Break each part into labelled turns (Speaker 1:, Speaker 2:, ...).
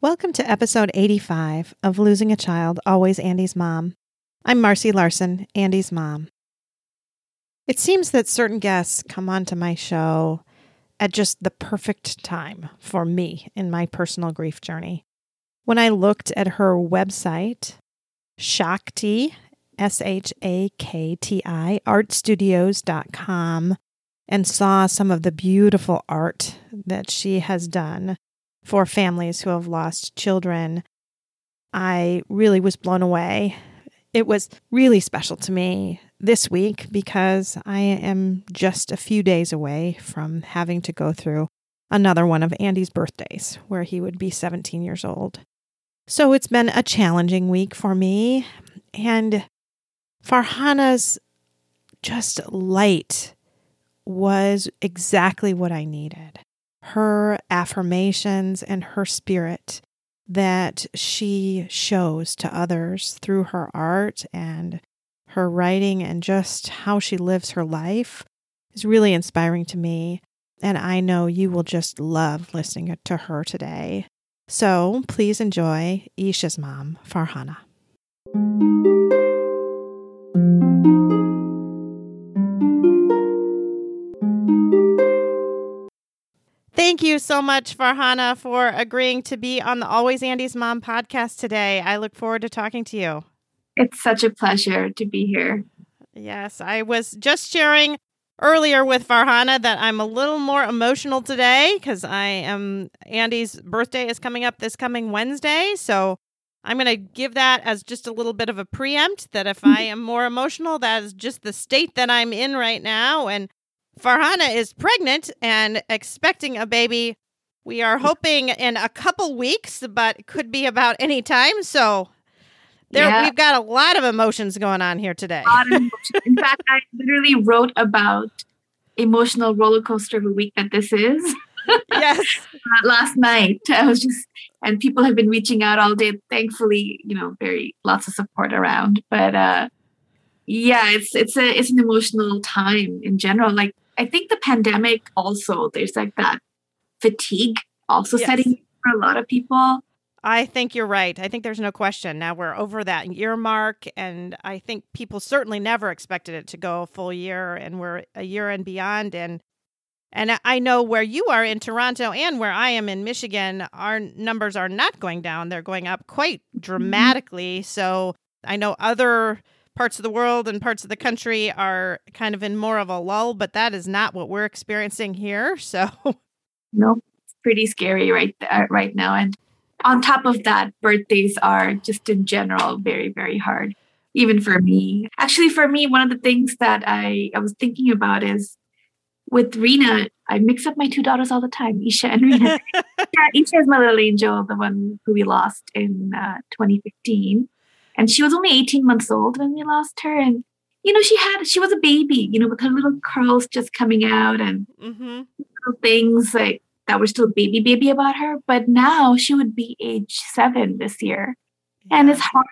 Speaker 1: Welcome to episode 85 of Losing a Child, Always Andy's Mom. I'm Marcy Larson, Andy's mom. It seems that certain guests come onto my show at just the perfect time for me in my personal grief journey. When I looked at her website, Shakti, S H A K T I, artstudios.com, and saw some of the beautiful art that she has done for families who have lost children, I really was blown away. It was really special to me this week because I am just a few days away from having to go through another one of Andy's birthdays where he would be 17 years old. So it's been a challenging week for me. And Farhana's just light was exactly what I needed her affirmations and her spirit that she shows to others through her art and her writing and just how she lives her life is really inspiring to me. And I know you will just love listening to her today. So please enjoy Isha's mom, Farhana. You so much, Farhana, for agreeing to be on the Always Andy's Mom podcast today. I look forward to talking to you.
Speaker 2: It's such a pleasure to be here.
Speaker 1: Yes, I was just sharing earlier with Farhana that I'm a little more emotional today because I am Andy's birthday is coming up this coming Wednesday. So I'm going to give that as just a little bit of a preempt that if I am more emotional, that is just the state that I'm in right now. And Farhana is pregnant and expecting a baby. We are hoping in a couple weeks, but could be about any time. So there yeah. we've got a lot of emotions going on here today.
Speaker 2: in fact, I literally wrote about emotional roller coaster of a week that this is.
Speaker 1: Yes.
Speaker 2: last night, I was just, and people have been reaching out all day. Thankfully, you know, very lots of support around. But uh, yeah, it's it's a it's an emotional time in general. Like I think the pandemic also, there's like that fatigue also yes. setting for a lot of people.
Speaker 1: I think you're right. I think there's no question. Now we're over that year mark, and I think people certainly never expected it to go a full year, and we're a year and beyond. And and I know where you are in Toronto and where I am in Michigan, our numbers are not going down; they're going up quite mm-hmm. dramatically. So I know other parts of the world and parts of the country are kind of in more of a lull, but that is not what we're experiencing here. So,
Speaker 2: no, it's pretty scary right there, right now. And on top of that, birthdays are just in general very, very hard, even for me. Actually, for me, one of the things that I, I was thinking about is with Rena, I mix up my two daughters all the time, Isha and Rena. yeah, Isha is my little angel, the one who we lost in uh, 2015 and she was only 18 months old when we lost her. And you know she had she was a baby you know with her little curls just coming out and mm-hmm. things like that were still baby baby about her. But now she would be age seven this year. Yeah. and it's hard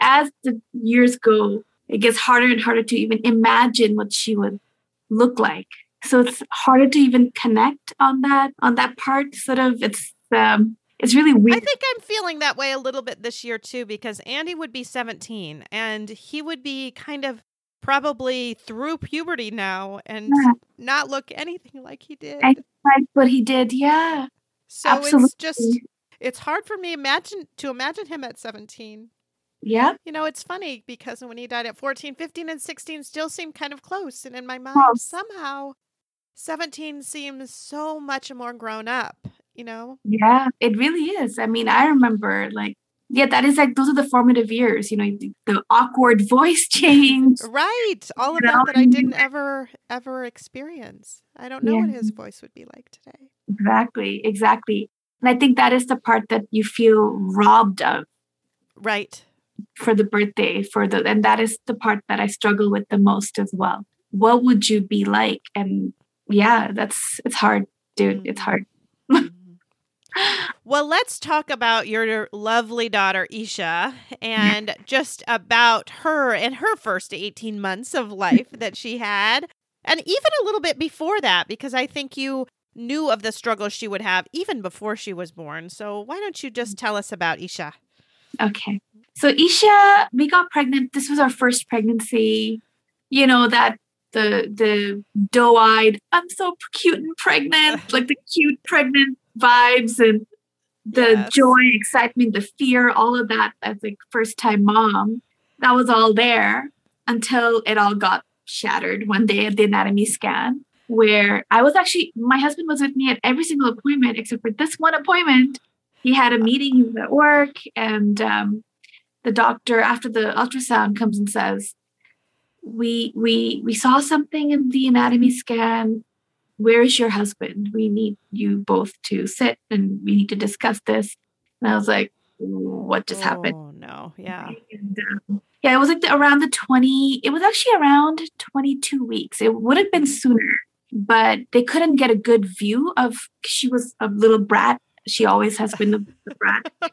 Speaker 2: as the years go it gets harder and harder to even imagine what she would look like. So it's harder to even connect on that on that part. Sort of it's um it's really weird.
Speaker 1: I think I'm feeling that way a little bit this year too because Andy would be 17 and he would be kind of probably through puberty now and yeah. not look anything like he did.
Speaker 2: like what he did, yeah.
Speaker 1: So Absolutely. it's just it's hard for me imagine to imagine him at 17.
Speaker 2: Yeah.
Speaker 1: You know, it's funny because when he died at 14, 15 and 16 still seem kind of close and in my mind oh. somehow 17 seems so much more grown up you know?
Speaker 2: Yeah, it really is. I mean, I remember like yeah, that is like those are the formative years, you know, the, awkward voice change.
Speaker 1: Right. All of that that I didn't ever ever experience. I don't know yeah. what his voice would be like today.
Speaker 2: Exactly. Exactly. And I think that is the part that you feel robbed of.
Speaker 1: Right.
Speaker 2: For the birthday, for the and that is the part that I struggle with the most as well. What would you be like? And yeah, that's it's hard, dude. Mm-hmm. It's hard.
Speaker 1: Well, let's talk about your lovely daughter, Isha, and just about her and her first 18 months of life that she had. And even a little bit before that, because I think you knew of the struggles she would have even before she was born. So why don't you just tell us about Isha?
Speaker 2: Okay. So Isha, we got pregnant. This was our first pregnancy. You know, that the the doe-eyed, I'm so cute and pregnant, like the cute pregnant vibes and the yes. joy, excitement, the fear, all of that as a first time mom, that was all there until it all got shattered one day at the anatomy scan, where I was actually, my husband was with me at every single appointment except for this one appointment. He had a meeting, he was at work, and um, the doctor, after the ultrasound, comes and says, we we we saw something in the anatomy scan where is your husband? We need you both to sit and we need to discuss this. And I was like, what just
Speaker 1: oh,
Speaker 2: happened?
Speaker 1: Oh, no. Yeah.
Speaker 2: And, um, yeah, it was like the, around the 20, it was actually around 22 weeks. It would have been sooner, but they couldn't get a good view of, she was a little brat. She always has been the, the brat.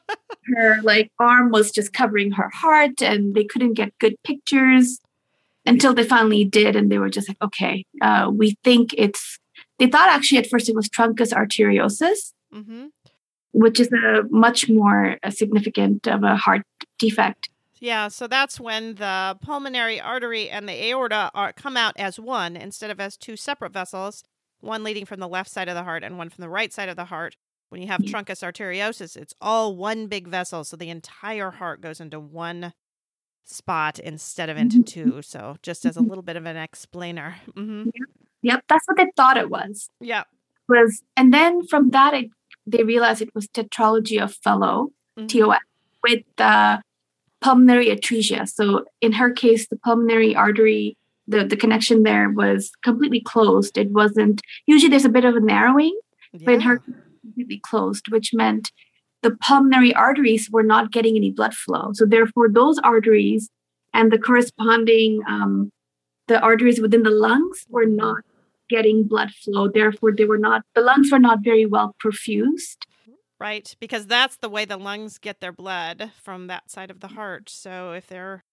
Speaker 2: her like arm was just covering her heart and they couldn't get good pictures until they finally did. And they were just like, okay, uh, we think it's they thought actually at first it was truncus arteriosus, mm-hmm. which is a much more a significant of a heart defect.
Speaker 1: Yeah, so that's when the pulmonary artery and the aorta are come out as one instead of as two separate vessels, one leading from the left side of the heart and one from the right side of the heart. When you have mm-hmm. truncus arteriosus, it's all one big vessel, so the entire heart goes into one spot instead of into mm-hmm. two. So just as a mm-hmm. little bit of an explainer. Mm-hmm.
Speaker 2: Yeah. Yep, that's what they thought it was.
Speaker 1: Yeah.
Speaker 2: Was and then from that it, they realized it was tetralogy of Fallot, mm-hmm. TOF, with the pulmonary atresia. So in her case, the pulmonary artery, the, the connection there was completely closed. It wasn't usually there's a bit of a narrowing, yeah. but in her completely closed, which meant the pulmonary arteries were not getting any blood flow. So therefore, those arteries and the corresponding um, the arteries within the lungs were not getting blood flow. Therefore, they were not, the lungs were not very well perfused.
Speaker 1: Right, because that's the way the lungs get their blood from that side of the heart. So if they're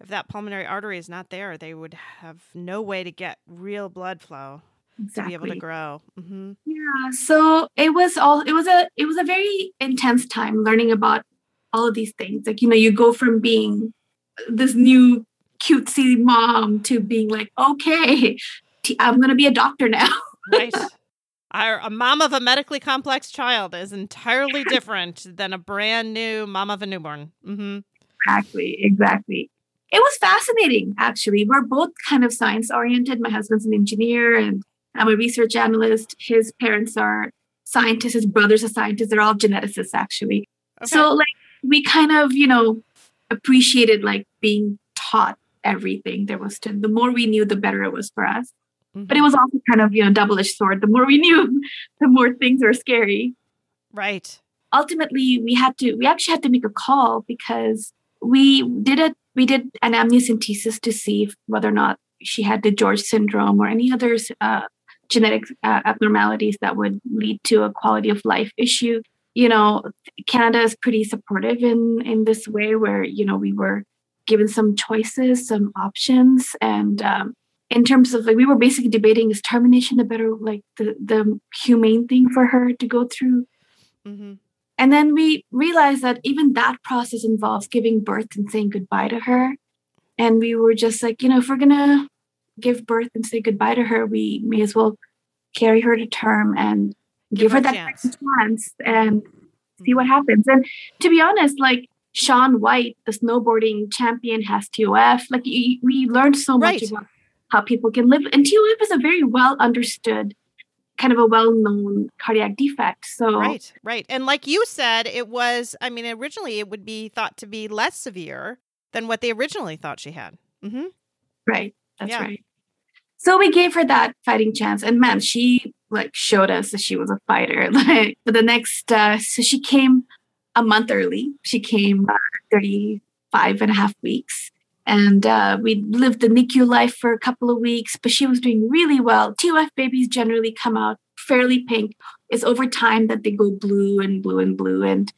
Speaker 1: if that pulmonary artery is not there, they would have no way to get real blood flow exactly. to be able to grow.
Speaker 2: Mm-hmm. Yeah, so it was all it was a it was a very intense time learning about all of these things. Like you know, you go from being this new cutesy mom to being like, okay, I'm going to be a doctor now.
Speaker 1: right. Our, a mom of a medically complex child is entirely different than a brand new mom of a newborn.
Speaker 2: Mm-hmm. Exactly, exactly. It was fascinating, actually. We're both kind of science oriented. My husband's an engineer, and I'm a research analyst. His parents are scientists. His brothers are scientists. They're all geneticists, actually. Okay. So, like, we kind of, you know, appreciated like being taught everything there was to. The more we knew, the better it was for us. Mm-hmm. But it was also kind of, you know, double-edged sword. The more we knew, the more things were scary.
Speaker 1: Right.
Speaker 2: Ultimately, we had to we actually had to make a call because we did a we did an amniocentesis to see if, whether or not she had DiGeorge syndrome or any other uh, genetic uh, abnormalities that would lead to a quality of life issue. You know, Canada is pretty supportive in in this way, where you know we were given some choices, some options, and um, in terms of like we were basically debating is termination the better like the the humane thing for her to go through mm-hmm. and then we realized that even that process involves giving birth and saying goodbye to her and we were just like you know if we're gonna give birth and say goodbye to her we may as well carry her to term and give, give her, her that chance. chance and see what mm-hmm. happens and to be honest like Shaun White, the snowboarding champion, has TOF. Like we learned so much right. about how people can live. And TOF is a very well understood kind of a well-known cardiac defect. So
Speaker 1: Right, right. And like you said, it was I mean, originally it would be thought to be less severe than what they originally thought she had. Mhm.
Speaker 2: right, that's
Speaker 1: Yeah.
Speaker 2: right. So we gave her that fighting chance, and man, she like showed us that she was a fighter. Like for the next, uh, so she came a month early. She came uh, 35 and a half weeks. And uh, we lived the NICU life for a couple of weeks, but she was doing really well. TOF babies generally come out fairly pink. It's over time that they go blue and blue and blue. And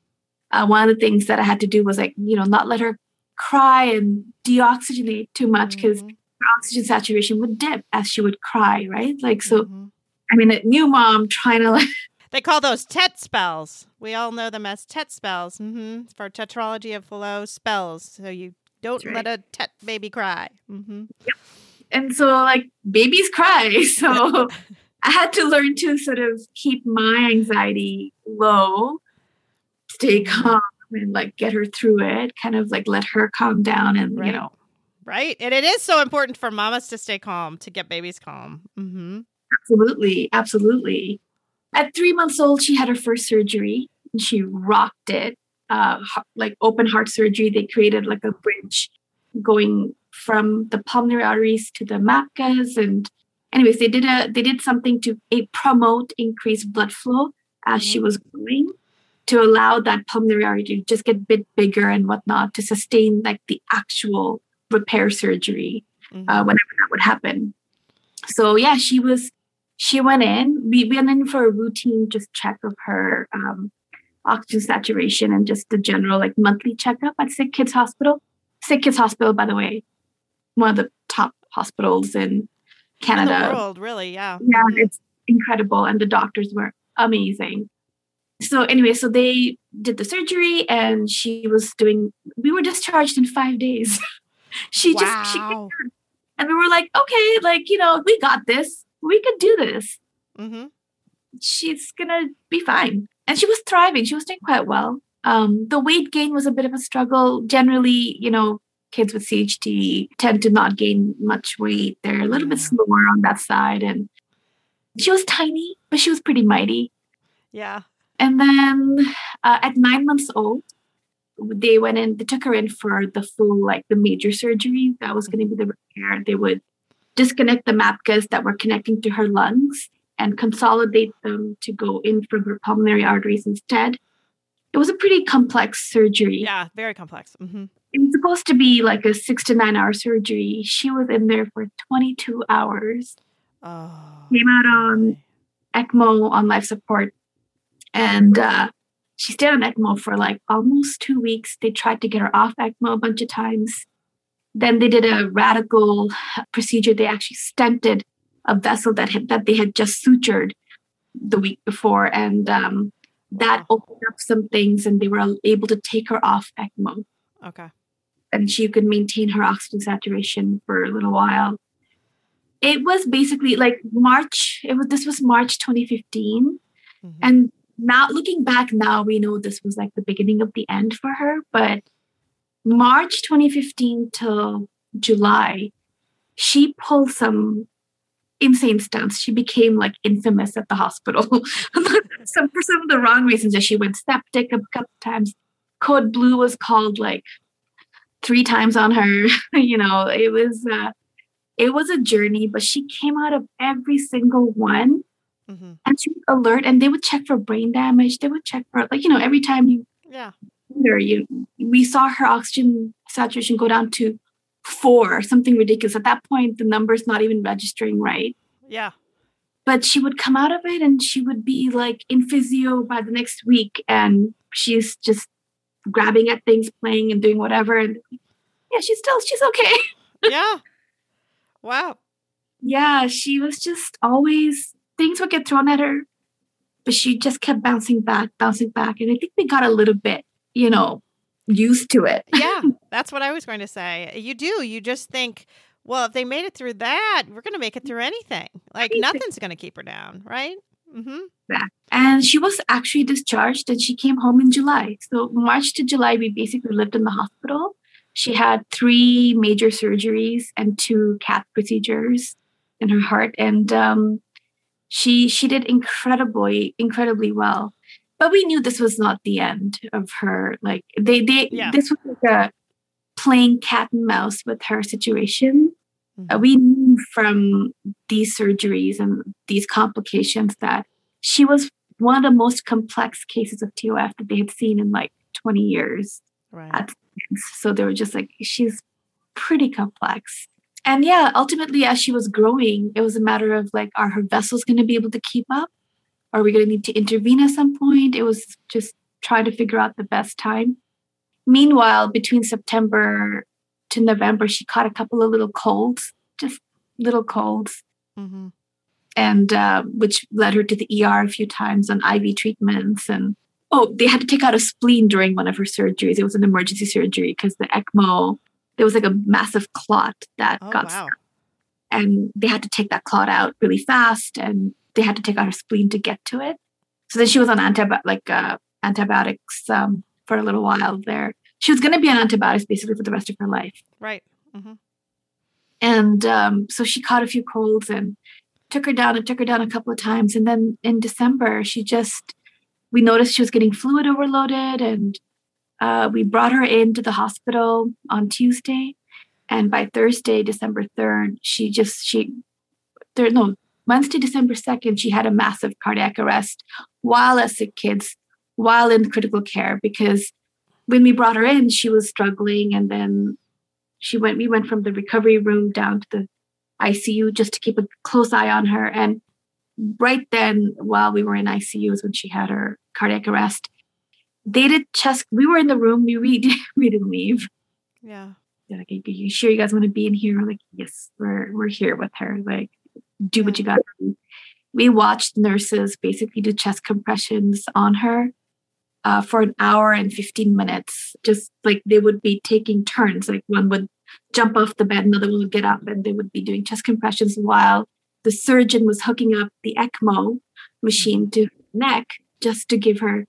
Speaker 2: uh, one of the things that I had to do was like, you know, not let her cry and deoxygenate too much because
Speaker 1: Mhm,
Speaker 2: her oxygen saturation would dip as she would cry, right? Like, so,
Speaker 1: mhm.
Speaker 2: I mean, a new mom trying to like,
Speaker 1: They call those TET spells. We all know them as TET spells. hmm For tetralogy of Fallot spells. So you don't
Speaker 2: That's
Speaker 1: let a TET baby cry. hmm
Speaker 2: and so like babies cry. So I had to learn to sort of keep my anxiety low, stay calm, and like get her through it, kind of like let her calm down and,
Speaker 1: Right.
Speaker 2: you know,
Speaker 1: Right. And it is so important for mamas to stay calm, to get babies calm. hmm
Speaker 2: Absolutely, absolutely. At three months old, she had her first surgery and she rocked it. Uh, like open heart surgery, they created like a bridge going from the pulmonary arteries to the MAPCAs. And anyways, they did a they did something to a promote increased blood flow as she
Speaker 1: Mhm.
Speaker 2: was growing to allow that pulmonary artery to just get a bit bigger and whatnot to sustain like the actual repair surgery uh, whenever that would happen. So yeah, she was. She went in. We went in for a routine just check of her um, oxygen saturation and just the general like monthly checkup at Sick Kids Hospital. Sick Kids Hospital, by the way, one of the top hospitals in
Speaker 1: In
Speaker 2: Canada.
Speaker 1: the world, really. Yeah.
Speaker 2: Yeah, it's incredible. And the doctors were amazing. So, anyway, so they did the surgery and she was doing, we were discharged in five days. she just, she, and we were like, okay, like, you know, we got this. We could do this.
Speaker 1: Mm-hmm.
Speaker 2: She's going to be fine. And she was thriving. She was doing quite well. Um, the weight gain was a bit of a struggle. Generally, you know, kids with CHD tend to not gain much weight. They're a little bit
Speaker 1: Yeah.
Speaker 2: slower on that side. And she was tiny, but she was pretty mighty.
Speaker 1: Yeah.
Speaker 2: And then uh, at nine months old, they went in, they took her in for the full, like the major surgery. That was going to be the repair. They would disconnect the MAPCAs that were connecting to her lungs and consolidate them to go in from her pulmonary arteries instead. It was a pretty complex surgery.
Speaker 1: Yeah. Very complex. hmm
Speaker 2: It was supposed to be like a six to nine hour surgery. She was in there for 22 hours.
Speaker 1: Oh.
Speaker 2: Came out on ECMO on life support. And uh, she stayed on ECMO for like almost two weeks. They tried to get her off ECMO a bunch of times. Then they did a radical procedure. They actually stented a vessel that had, that they had just sutured the week before, and um, that
Speaker 1: Wow.
Speaker 2: opened up some things, and they were able to take her off ECMO,
Speaker 1: Okay.
Speaker 2: and she could maintain her oxygen saturation for a little while. It was basically like March. It was this was March 2015.
Speaker 1: Mhm.
Speaker 2: And now looking back now, we know this was like the beginning of the end for her. But March 2015 till July, she pulled some insane stunts. She became like infamous at the hospital. some for some of the wrong reasons. She went septic a couple times. Code blue was called like three times on her. you know, it was uh it was a journey, but she came out of every single one
Speaker 1: Mm-hmm.
Speaker 2: and she alert and they would check for brain damage they would check for like you know every time you
Speaker 1: Yeah.
Speaker 2: her you we saw her oxygen saturation go down to four something ridiculous at that point the number's not even registering right
Speaker 1: Yeah.
Speaker 2: but she would come out of it and she would be like in physio by the next week and she's just grabbing at things playing and doing whatever and yeah she's still she's okay
Speaker 1: Yeah. Wow.
Speaker 2: yeah, she was just always things would get thrown at her, but she just kept bouncing back, bouncing back. And I think we got a little bit, you know, used to it.
Speaker 1: Yeah. That's what I was going to say. You do. You just think, well, if they made it through that, we're going to make it through anything. Like
Speaker 2: Anything.
Speaker 1: nothing's going to keep her down, right? Mm-hmm. Yeah.
Speaker 2: And she was actually discharged and she came home in July. So March to July, we basically lived in the hospital. She had three major surgeries and two cath procedures in her heart. And um, she she did incredibly incredibly well but we knew this was not the end of her like they they
Speaker 1: Yeah.
Speaker 2: this was like a playing cat and mouse with her situation
Speaker 1: Mhm.
Speaker 2: Uh, we knew from these surgeries and these complications that she was one of the most complex cases of TOF that they had seen in like 20 years
Speaker 1: Right.
Speaker 2: so they were just like she's pretty complex and yeah ultimately as she was growing it was a matter of like are her vessels going to be able to keep up are we going to need to intervene at some point it was just trying to figure out the best time meanwhile between september to november she caught a couple of little colds just little colds
Speaker 1: mm-hmm.
Speaker 2: and uh, which led her to the ER a few times on IV treatments. And oh, they had to take out a spleen during one of her surgeries. It was an emergency surgery because the ECMO there was like a massive clot that
Speaker 1: Oh,
Speaker 2: got,
Speaker 1: wow.
Speaker 2: and they had to take that clot out really fast, and they had to take out her spleen to get to it. So then she was on antibi- like uh, antibiotics um, for a little while there. She was going to be on antibiotics basically for the rest of her life.
Speaker 1: Right. hmm
Speaker 2: And um, so she caught a few colds and took her down and took her down a couple of times. And then in December, she just, we noticed she was getting fluid overloaded. And uh, we brought her into the hospital on Tuesday. And by Thursday, December 3rd, she just, she, there, no, Wednesday, December 2nd, she had a massive cardiac arrest while as sick kids, while in critical care, because when we brought her in, she was struggling. And then she went we went from the recovery room down to the ICU just to keep a close eye on her and right then while we were in ICU is when she had her cardiac arrest they did chest we were in the room we we, we didn't leave
Speaker 1: Yeah.
Speaker 2: They're like are you sure you guys want to be in here We're like yes we're we're here with her like do what you got to do we watched nurses basically do chest compressions on her uh, for an hour and 15 minutes. Just like they would be taking turns. Like one would jump off the bed, another one would get up, and they would be doing chest compressions while the surgeon was hooking up the ECMO machine to her neck just to give her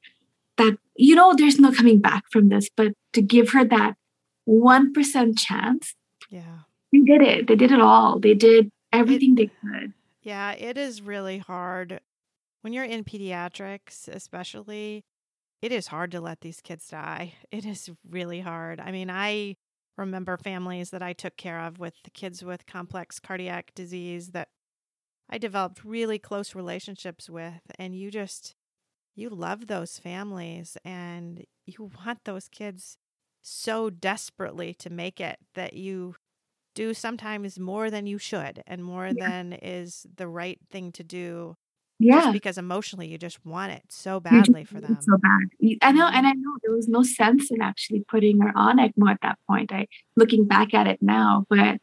Speaker 2: that, you know, there's no coming back from this, but to give her that 1% chance.
Speaker 1: Yeah.
Speaker 2: They did it. They did it all. They did everything they could.
Speaker 1: Yeah, it is really hard when you're in pediatrics, especially. It is hard to let these kids die. It is really hard. I mean, I remember families that I took care of with the kids with complex cardiac disease that I developed really close relationships with and you just you love those families and you want those kids so desperately to make it that you do sometimes more than you should and more
Speaker 2: Yeah.
Speaker 1: than is the right thing to do
Speaker 2: Yeah.
Speaker 1: just because emotionally you just want it so badly for them.
Speaker 2: So bad. I know, and I know there was no sense in actually putting her on ECMO at that point. I looking back at it now, but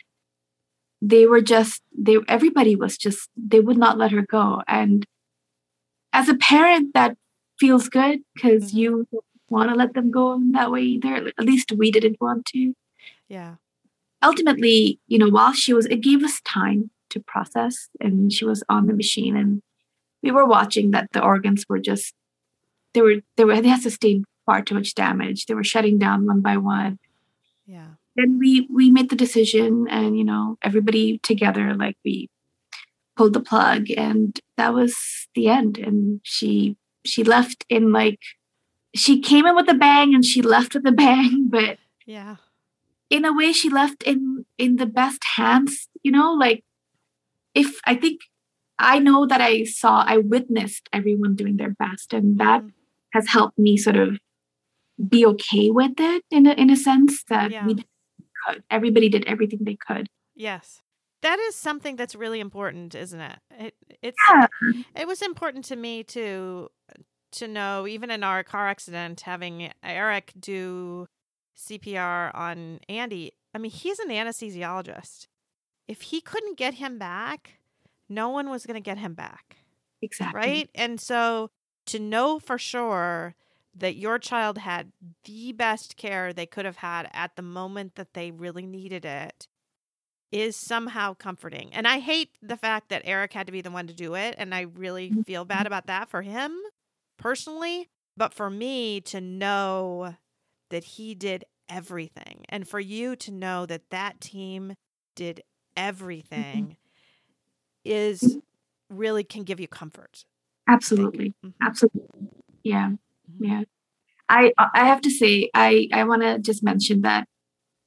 Speaker 2: they were just they everybody was just they would not let her go. And as a parent, that feels good because
Speaker 1: Mhm.
Speaker 2: you want to let them go in that way either. At least we didn't want to.
Speaker 1: Yeah.
Speaker 2: Ultimately, you know, while she was, it gave us time to process, and she was on the machine, and we were watching that the organs were just they were they were they had sustained far too much damage. They were shutting down one by one.
Speaker 1: Yeah.
Speaker 2: Then we we made the decision, and you know, everybody together, like we pulled the plug, and that was the end. And she she left in like she came in with a bang, and she left with a bang, but
Speaker 1: Yeah.
Speaker 2: In a way she left in in the best hands you know like if i think i know that i saw i witnessed everyone doing their best and that
Speaker 1: Mhm.
Speaker 2: has helped me sort of be okay with it in a, in a sense that
Speaker 1: Yeah.
Speaker 2: we did we could everybody did everything they could
Speaker 1: Yes. That is something that's really important, isn't it? It it's
Speaker 2: Yeah.
Speaker 1: it was important to me to to know even in our car accident having Eric do CPR on Andy. I mean, he's an anesthesiologist. If he couldn't get him back, no one was going to get him back,
Speaker 2: exactly
Speaker 1: right? And so to know for sure that your child had the best care they could have had at the moment that they really needed it is somehow comforting. And I hate the fact that Eric had to be the one to do it. And I really mm-hmm. feel bad about that for him personally. But for me to know that he did everything and for you to know that that team did everything is really can give you comfort.
Speaker 2: Absolutely.
Speaker 1: Mm-hmm.
Speaker 2: Absolutely. Yeah.
Speaker 1: Mhm.
Speaker 2: Yeah. I I have to say I I want to just mention that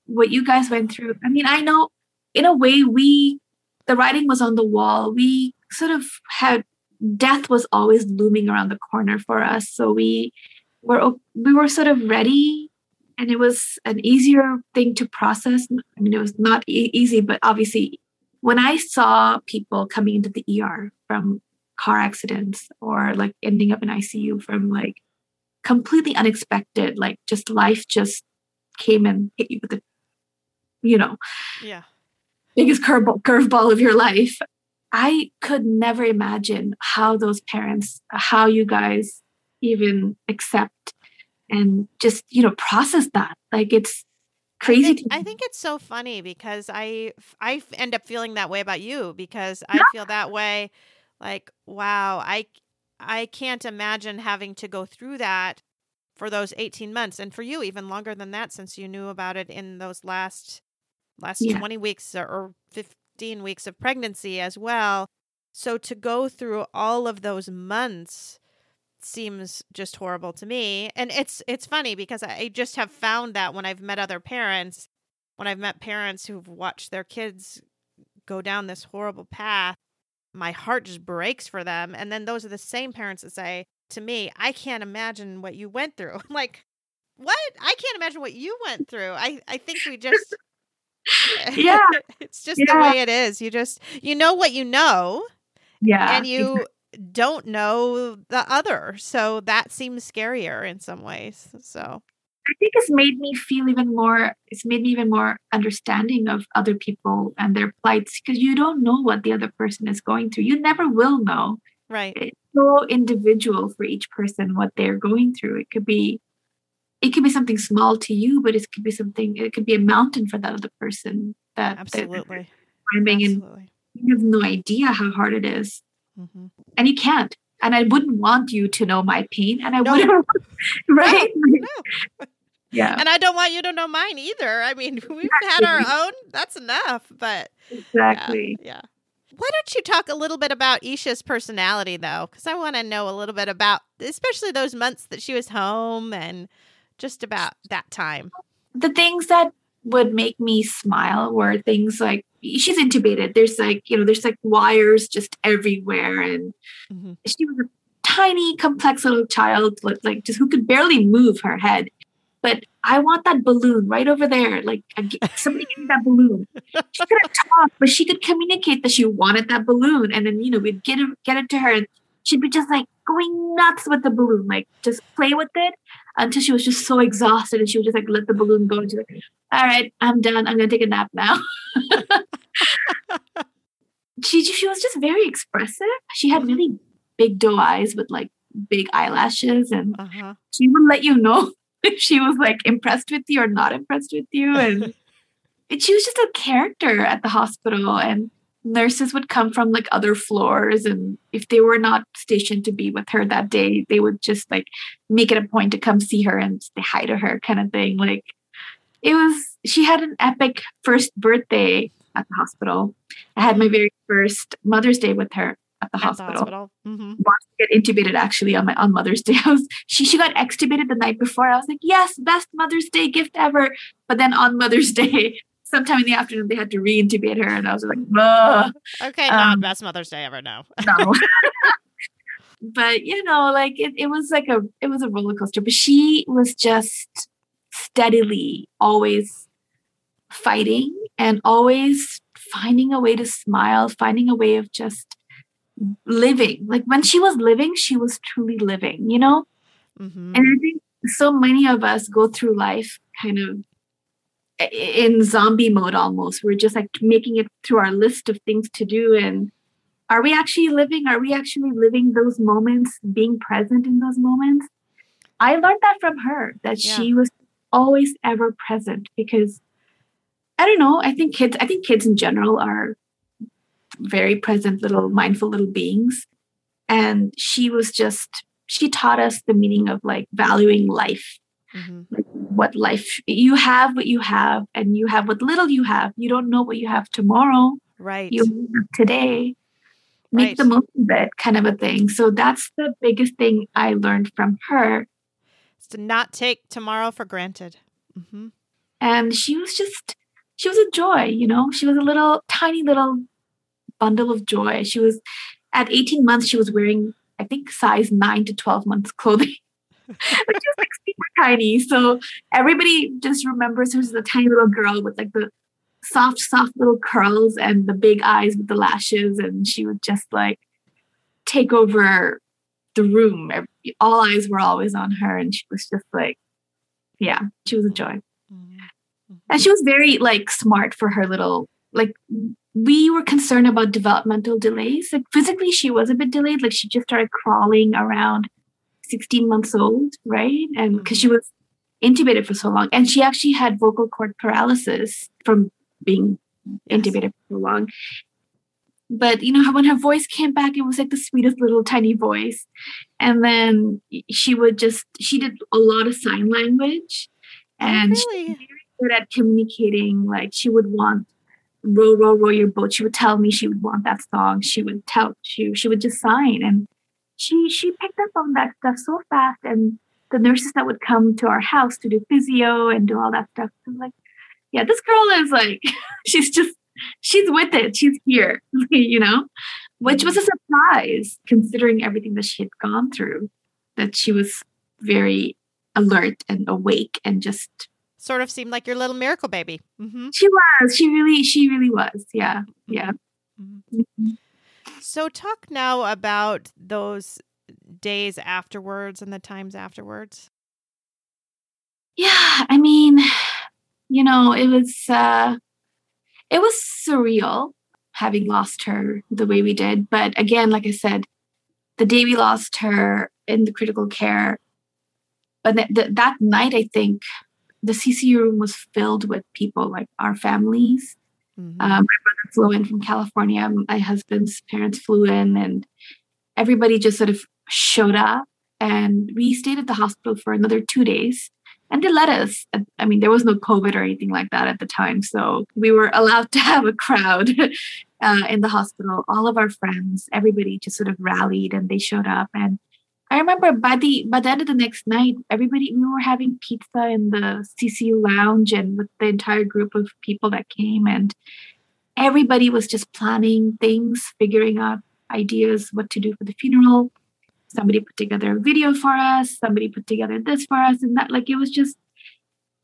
Speaker 2: what you guys went through. I mean, I know in a way we the writing was on the wall. We sort of had death was always looming around the corner for us. So we were we were sort of ready and it was an easier thing to process. I mean, it was not e- easy, but obviously when I saw people coming into the ER from car accidents or like ending up in ICU from like completely unexpected, like just life just came and hit you with the, you know,
Speaker 1: Yeah.
Speaker 2: biggest curveball, curveball of your life. I could never imagine how those parents, how you guys even accept and just, you know, process that. Like it's crazy.
Speaker 1: I think,
Speaker 2: to
Speaker 1: I think it's so funny because I I end up feeling that way about you because I
Speaker 2: Yeah.
Speaker 1: feel that way like wow I I can't imagine having to go through that for those 18 months and for you even longer than that since you knew about it in those last last
Speaker 2: Yeah.
Speaker 1: 20 weeks or, or 15 weeks of pregnancy as well so to go through all of those months seems just horrible to me and it's it's funny because i just have found that when i've met other parents when i've met parents who've watched their kids go down this horrible path my heart just breaks for them and then those are the same parents that say to me i can't imagine what you went through i'm like what i can't imagine what you went through i i think we just
Speaker 2: Yeah.
Speaker 1: it's just the way it is you just you know what you know
Speaker 2: yeah.
Speaker 1: and you don't know the other. So that seems scarier in some ways. So
Speaker 2: I think it's made me feel even more, it's made me even more understanding of other people and their plights because you don't know what the other person is going through. You never will know.
Speaker 1: right.
Speaker 2: It's so individual for each person what they're going through. It could be it could be something small to you, but it could be something it could be a mountain for that other person that
Speaker 1: Absolutely.
Speaker 2: climbing and you have no idea how hard it is.
Speaker 1: Hmm
Speaker 2: And you can't. And I wouldn't want you to know my pain. And I
Speaker 1: No.
Speaker 2: wouldn't right?
Speaker 1: No.
Speaker 2: Yeah,
Speaker 1: And I don't want you to know mine either. I mean, we've had our own. That's enough. But yeah,
Speaker 2: exactly.
Speaker 1: yeah. Why don't you talk a little bit about Isha's personality, though? Because I want to know a little bit about, especially those months that she was home and just about that time.
Speaker 2: the things that would make me smile were things like she's intubated. There's like, you know, there's like wires just everywhere. And
Speaker 1: hmm
Speaker 2: she was a tiny, complex little child, like, like just who could barely move her head. But I want that balloon right over there. Like somebody give me that balloon. She couldn't talk, but she could communicate that she wanted that balloon. And then, you know, we'd get it, get it to her and she'd be just like going nuts with the balloon, like just play with it until she was just so exhausted and she would just like let the balloon go and she's like, all right, I'm done. I'm gonna take a nap now. she she was just very expressive. She had really big doe eyes with like big eyelashes and
Speaker 1: Uh huh.
Speaker 2: she would let you know if she was like impressed with you or not impressed with you and and she was just a character at the hospital and nurses would come from like other floors and if they were not stationed to be with her that day they would just like make it a point to come see her and say hi to her kind of thing like it was she had an epic first birthday at the hospital i had my very first mother's day with her at the
Speaker 1: At the
Speaker 2: hospital
Speaker 1: hospital. hmm
Speaker 2: get intubated actually on my on Mother's Day. I was she she got extubated the night before. I was like, yes, best Mother's Day gift ever. But then on Mother's Day, sometime in the afternoon, they had to re-intubate her, and I was like, Ugh,
Speaker 1: Okay, not
Speaker 2: Um,
Speaker 1: best Mother's Day ever. No.
Speaker 2: no. but you know, like it, it was like a it was a roller coaster. But she was just steadily always fighting and always finding a way to smile, finding a way of just living. Like when she was living, she was truly living, you know?
Speaker 1: hmm
Speaker 2: And I think so many of us go through life kind of in zombie mode almost. We're just like making it through our list of things to do. And are we actually living? Are we actually living those moments, being present in those moments? I learned that from her that
Speaker 1: Yeah.
Speaker 2: she was always ever present because I don't know. I think kids, I think kids in general are very present little mindful little beings. And she was just, she taught us the meaning of like valuing life
Speaker 1: hmm
Speaker 2: like what life you have what you have and you have what little you have you don't know what you have tomorrow
Speaker 1: Right.
Speaker 2: you have today make
Speaker 1: Right.
Speaker 2: the most of it kind of a thing. So that's the biggest thing I learned from her.
Speaker 1: It's to not take tomorrow for granted. hmm
Speaker 2: And she was just, she was a joy, you know, she was a little tiny little bundle of joy. She was at 18 months, she was wearing, I think, size nine to 12 months clothing. Which is like tiny. So everybody just remembers her as a tiny little girl with like the soft, soft little curls and the big eyes with the lashes. And she would just like take over the room. All eyes were always on her. And she was just like, yeah, she was a joy. Mm-hmm. And she was very like smart for her little, like, we were concerned about developmental delays. Like physically, she was a bit delayed. Like she just started crawling around 16 months old, right? And because she mm-hmm. was intubated for so long, and she actually had vocal cord paralysis from being
Speaker 1: Yes.
Speaker 2: intubated for so long. But you know, when her voice came back, it was like the sweetest little tiny voice. And then she would just, she did a lot of sign language. Oh, and
Speaker 1: oh,
Speaker 2: she
Speaker 1: really?
Speaker 2: good at communicating. Like she would want row, row, row your boat. She would tell me she would want that song. She would tell she she would just sign, and she she picked up on that stuff so fast. And the nurses that would come to our house to do physio and do all that stuff, I'm like, yeah, this girl is like, she's just she's with it. She's here, you know, which was a surprise considering everything that she had gone through. That she was very alert and awake and just
Speaker 1: Sort of seemed like your little miracle baby. hmm
Speaker 2: She was. She really, she really was. Yeah. Yeah. Mhm.
Speaker 1: So, talk now about those days afterwards and the times afterwards.
Speaker 2: Yeah. I mean, you know, it was uh it was surreal having lost her the way we did. But again, like I said, the day we lost her in the critical care, but th- th- that night, I think the CCU room was filled with people like our families.
Speaker 1: Mhm.
Speaker 2: Um, my brother flew in from California. My husband's parents flew in, and everybody just sort of showed up. And we stayed at the hospital for another two days. And they let us. I mean, there was no COVID or anything like that at the time. So we were allowed to have a crowd uh, in the hospital. All of our friends, everybody just sort of rallied and they showed up. And I remember by the by the end of the next night, everybody we were having pizza in the CCU lounge and with the entire group of people that came and everybody was just planning things, figuring out ideas what to do for the funeral. Somebody put together a video for us, somebody put together this for us and that like it was just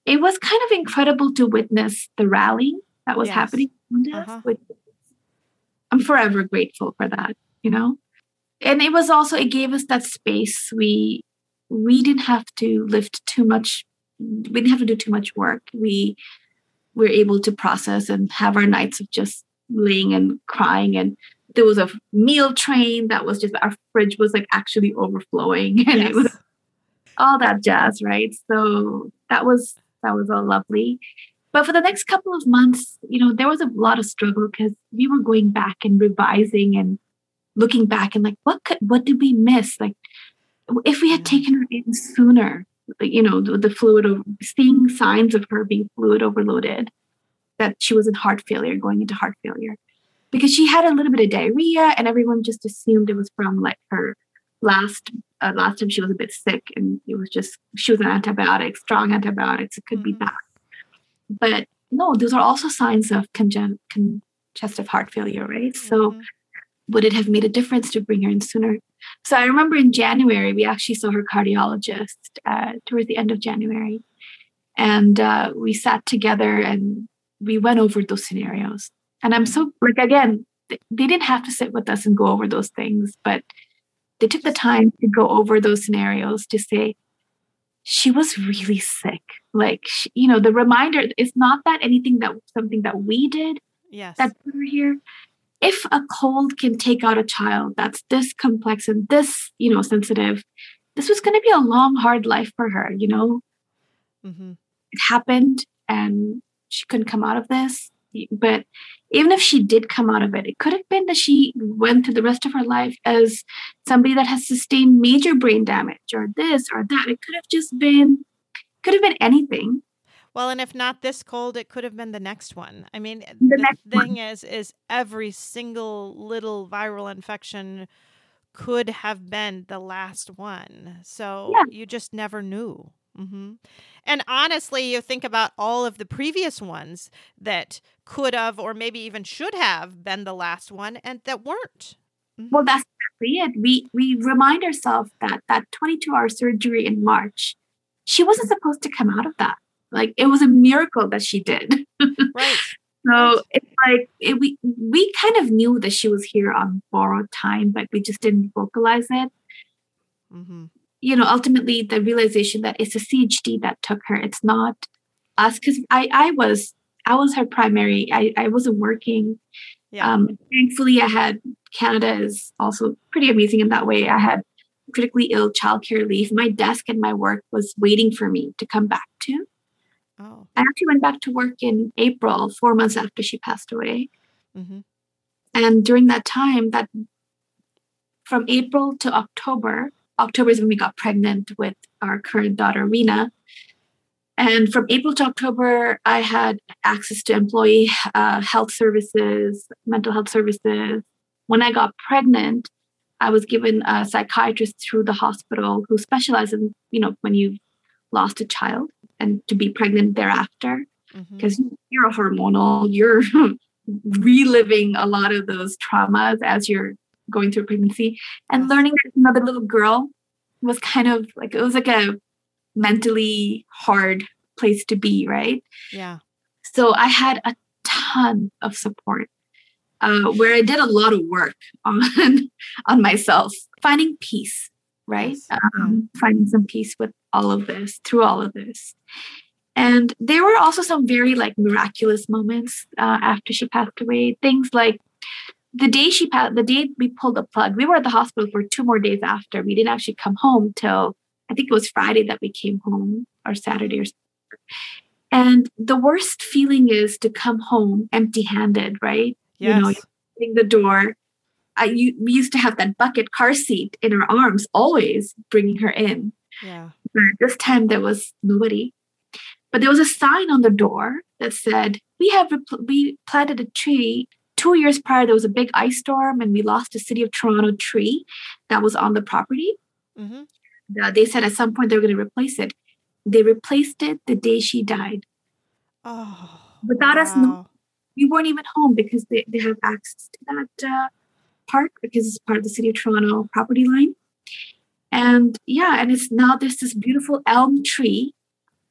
Speaker 2: it was kind of incredible to witness the rally that was
Speaker 1: Yes.
Speaker 2: happening
Speaker 1: Uh-huh.
Speaker 2: I'm forever grateful for that, you know? And it was also it gave us that space. We we didn't have to lift too much we didn't have to do too much work. We were able to process and have our nights of just laying and crying and there was a meal train that was just our fridge was like actually overflowing and it was all that jazz, right? So that was that was all lovely. But for the next couple of months, you know, there was a lot of struggle because we were going back and revising and looking back and like, what could what did we miss? Like, if we had taken her in sooner, you know, the, the fluid of seeing signs of her being fluid overloaded, that she was in heart failure, going into heart failure, because she had a little bit of diarrhea, and everyone just assumed it was from like her last uh, last time she was a bit sick, and it was just she was on antibiotics, strong antibiotics. It could be
Speaker 1: Mhm.
Speaker 2: that, but no, those are also signs of congen- congestive heart failure, right? So
Speaker 1: Mhm.
Speaker 2: Would it have made a difference to bring her in sooner? So I remember in January, we actually saw her cardiologist uh, towards the end of January. And uh, we sat together and we went over those scenarios. And I'm so, like, again, they didn't have to sit with us and go over those things, but they took the time to go over those scenarios to say, she was really sick. Like, she, you know, the reminder is not that anything that something that we did
Speaker 1: yes.
Speaker 2: that put her here. If a cold can take out a child that's this complex and this, you know, sensitive, this was going to be a long, hard life for her. You know,
Speaker 1: hmm
Speaker 2: it happened and she couldn't come out of this. But even if she did come out of it, it could have been that she went through the rest of her life as somebody that has sustained major brain damage or this or that. It could have just been, could have been anything.
Speaker 1: Well, and if not this cold, it could have been the next one. I mean,
Speaker 2: The
Speaker 1: the,
Speaker 2: next
Speaker 1: thing is, is every single little viral infection could have been the last one. So
Speaker 2: Yeah.
Speaker 1: you just never knew. hmm And honestly, you think about all of the previous ones that could have, or maybe even should have, been the last one, and that weren't. Mhm.
Speaker 2: Well, that's exactly it. We we remind ourselves that that 22 hour surgery in March, she wasn't supposed to come out of that. Like it was a miracle that she did.
Speaker 1: right.
Speaker 2: So it's like it, we we kind of knew that she was here on borrowed time, but we just didn't vocalize it.
Speaker 1: hmm
Speaker 2: You know, ultimately the realization that it's a CHD that took her. It's not us because I I was I was her primary. I I wasn't working.
Speaker 1: Yeah.
Speaker 2: Um, thankfully, I had Canada is also pretty amazing in that way. I had critically ill childcare leave. My desk and my work was waiting for me to come back to.
Speaker 1: Oh.
Speaker 2: I actually went back to work in April, four months after she passed away.
Speaker 1: hmm
Speaker 2: And during that time, that from April to October, October is when we got pregnant with our current daughter, Rena. And from April to October, I had access to employee uh, health services, mental health services. When I got pregnant, I was given a psychiatrist through the hospital who specializes in, you know, when you've lost a child and to be pregnant thereafter because you're a hormonal, you're reliving a lot of those traumas as you're going through pregnancy. And learning that another little girl was kind of like, it was like a mentally hard place to be, right?
Speaker 1: Yeah.
Speaker 2: So I had a ton of support. Uh, where I did a lot of work on on myself, finding peace, right?
Speaker 1: Yes. Yeah.
Speaker 2: Um, Finding some peace with all of this, through all of this. And there were also some very like miraculous moments uh, after she passed away. Things like the day she passed, the day we pulled the plug, we were at the hospital for two more days after. We didn't actually come home till I think it was Friday that we came home or Saturday or something. And the worst feeling is to come home empty handed, right?
Speaker 1: Yes.
Speaker 2: You know, opening the door. I you, we used to have that bucket car seat in our arms, always bringing her in.
Speaker 1: yeah.
Speaker 2: But this time there was nobody. But there was a sign on the door that said, "We have repl- we planted a tree." Two years prior, there was a big ice storm, and we lost a City of Toronto tree that was on the property.
Speaker 1: Mm-hmm.
Speaker 2: Uh, they said at some point they were going to replace it. They replaced it the day she died.
Speaker 1: Oh.
Speaker 2: Without us knowing. we weren't even home because they, they have access to that uh, park because it's part of the city of Toronto property line. And yeah, and it's now there's this beautiful elm tree.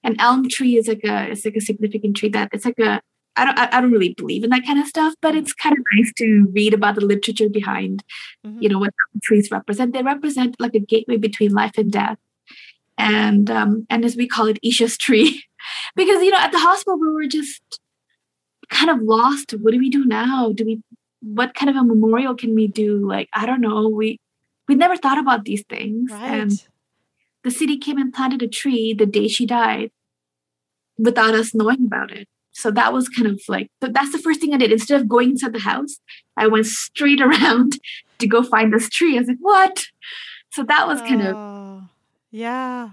Speaker 2: An elm tree is like a it's like a significant tree that it's like a I don't I, don't really believe in that kind of stuff, but it's kind of nice to read about the literature behind
Speaker 1: Mhm.
Speaker 2: you know what trees represent. They represent like a gateway between life and death. And um, and as we call it, Isha's tree, because you know at the hospital we were just kind of lost. What do we do now? Do we what kind of a memorial can we do? Like I don't know. We we never thought about these things. And
Speaker 1: Right.
Speaker 2: the city came and planted a tree the day she died without us knowing about it. So that was kind of like but that's the first thing I did. Instead of going inside the house, I went straight around to go find this tree. I was like, what? So that was kind of
Speaker 1: Oh, yeah.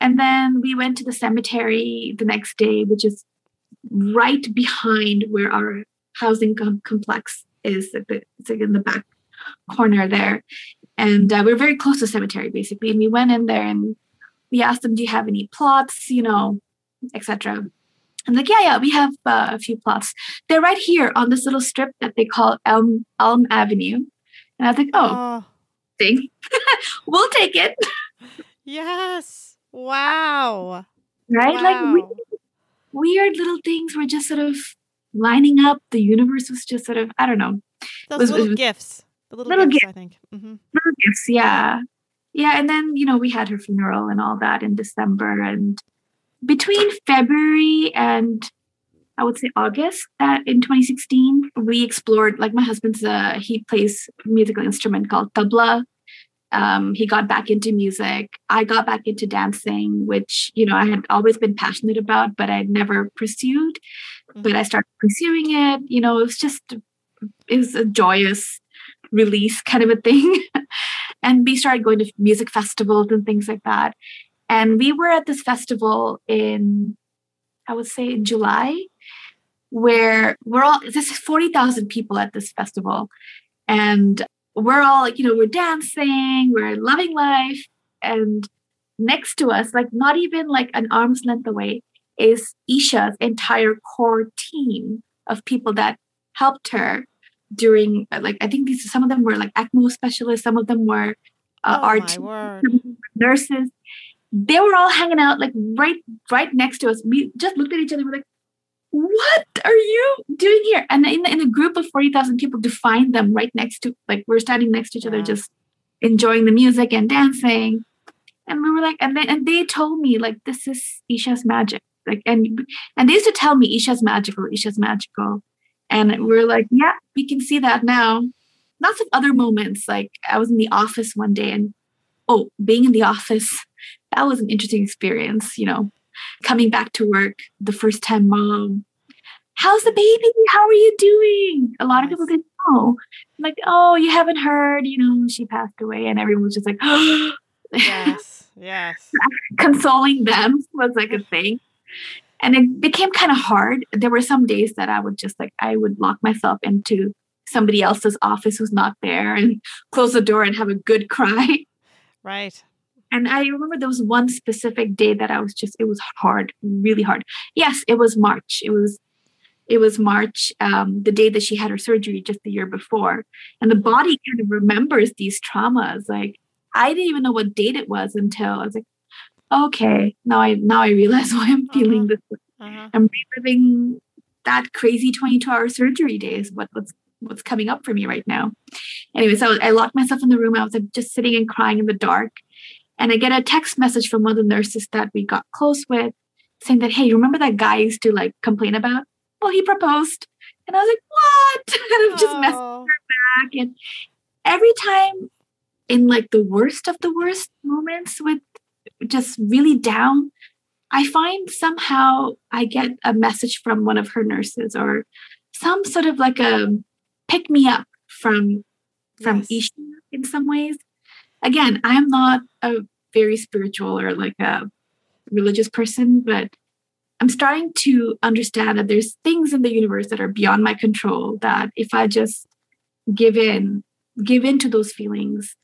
Speaker 2: and then we went to the cemetery the next day, which is right behind where our housing com- complex is. At the, it's like in the back corner there. And uh, we're very close to the cemetery, basically. And we went in there and we asked them, Do you have any plots? You know, etc. I'm like, yeah, yeah, we have uh, a few plots. They're right here on this little strip that they call Elm Elm Avenue. And I was like, oh,
Speaker 1: Oh,
Speaker 2: thing. we'll take it.
Speaker 1: yes. Wow.
Speaker 2: Right? Like we, weird little things were just sort of lining up. The universe was just sort of, I don't know,
Speaker 1: Those
Speaker 2: was-
Speaker 1: little
Speaker 2: was-
Speaker 1: gifts. The little,
Speaker 2: little
Speaker 1: gifts, I think. Mm-hmm.
Speaker 2: little gifts. Yeah. Yeah. And then, you know, we had her funeral and all that in December. And between February and I would say August that in 2016, we explored, like my husband's, uh, he plays musical instrument called tabla. Um, he got back into music. I got back into dancing, which, you know, I had always been passionate about, but I'd never pursued. But I started pursuing it. You know, it was just, it was a joyous release kind of a thing. and we started going to music festivals and things like that. And we were at this festival in I would say in July, where we're all this is 40,000 people at this festival. And we're all you know, we're dancing, we're loving life. And next to us, like not even like an arm's length away, is Isha's entire core team of people that helped her during like I think these some of them were like ECMO specialists, some of them were uh, oh nurses. They were all hanging out like right right next to us. We just looked at each other. We're like, "What are you doing here?" And in in a group of forty thousand people, to find them right next to like we're standing next to each other, just enjoying the music and dancing. And we were like, and they and they told me like, "This is Isha's magic." Like, and and they used to tell me, "Isha's magical. Isha's magical." And we're like, yeah, we can see that now. Lots of other moments. Like I was in the office one day and oh, being in the office, that was an interesting experience, you know, coming back to work the first time mom. How's the baby? How are you doing? A lot of people didn't know. Like, oh, you haven't heard, you know, she passed away. And everyone was just like, oh.
Speaker 1: yes, yes.
Speaker 2: Consoling them was like a thing and it became kind of hard. There were some days that i would just like i would lock myself into somebody else's office who's not there and close the door and have a good cry.
Speaker 1: Right.
Speaker 2: And i remember there was one specific day that i was just it was hard really hard. Yes it was march. It was it was march um, the day that she had her surgery just the year before. And the body kind of remembers these traumas. Like i didn't even know what date it was until i was like okay, now I now I realize why I'm feeling uh-huh. this. Uh-huh. I'm reliving that crazy 22 hour surgery days. What what's what's coming up for me right now? Anyway, so I locked myself in the room. I was just sitting and crying in the dark. And I get a text message from one of the nurses that we got close with saying that, hey, you remember that guy used to like complain about? Well, he proposed. And I was like, what? and I'm just oh. messaging her back. And every time in like the worst of the worst moments with just really down, I find somehow I get a message from one of her nurses or some sort of like a pick me up from from yes. Isha in some ways. Again, I'm not a very spiritual or like a religious person, but I'm starting to understand that there's things in the universe that are beyond my control that if I just give in, give in to those feelings,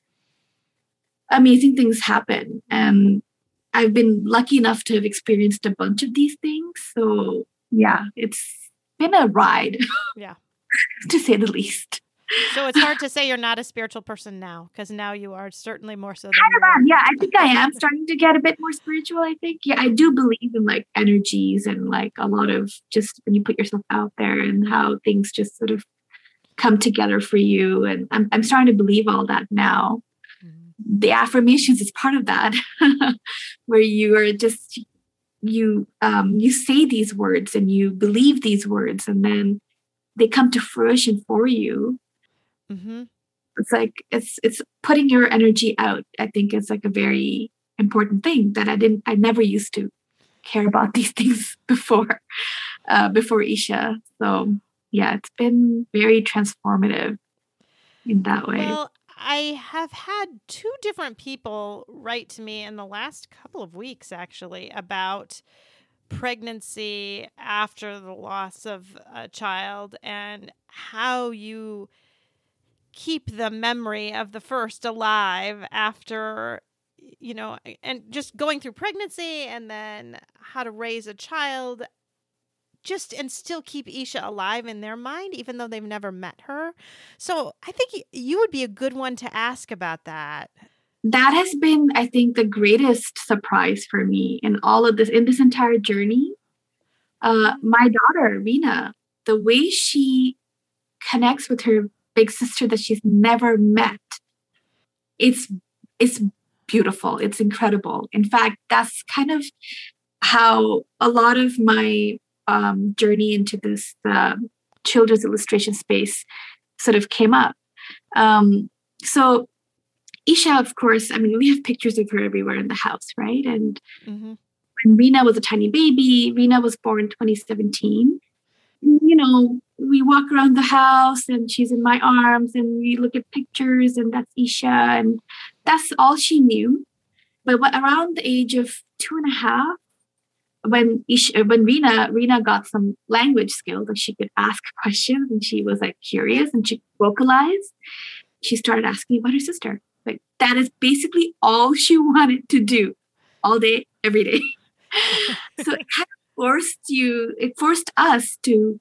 Speaker 2: amazing things happen. And I've been lucky enough to have experienced a bunch of these things. So yeah, it's been a ride.
Speaker 1: Yeah.
Speaker 2: to say the least.
Speaker 1: So it's hard to say you're not a spiritual person now because now you are certainly more so than
Speaker 2: Yeah, I think I am starting to get a bit more spiritual. I think. Yeah, I do believe in like energies and like a lot of just when you put yourself out there and how things just sort of come together for you. And I'm I'm starting to believe all that now the affirmations is part of that where you are just you um you say these words and you believe these words and then they come to fruition for you. Mm-hmm. it's like it's it's putting your energy out i think is like a very important thing that i didn't i never used to care about these things before uh before isha. So yeah it's been very transformative in that way.
Speaker 1: Well I have had two different people write to me in the last couple of weeks, actually, about pregnancy after the loss of a child and how you keep the memory of the first alive after you know and just going through pregnancy and then how to raise a child just and still keep Isha alive in their mind, even though they've never met her. So I think you would be a good one to ask about that.
Speaker 2: That has been, I think, the greatest surprise for me in all of this, in this entire journey. Uh, my daughter, Rena, the way she connects with her big sister that she's never met, it's it's beautiful. It's incredible. In fact, that's kind of how a lot of my um, journey into this uh, children's illustration space sort of came up. Um, so Isha, of course, I mean, we have pictures of her everywhere in the house, right? And mm-hmm. when Rena was a tiny baby, Rena was born 2017. You know, we walk around the house and she's in my arms and we look at pictures and that's Isha and that's all she knew. But around the age of two and a half, when Isha, when Rena Rena got some language skills, like she could ask questions and she was like curious and she vocalized. She started asking about her sister. Like that is basically all she wanted to do, all day, every day. so it kind of forced you. It forced us to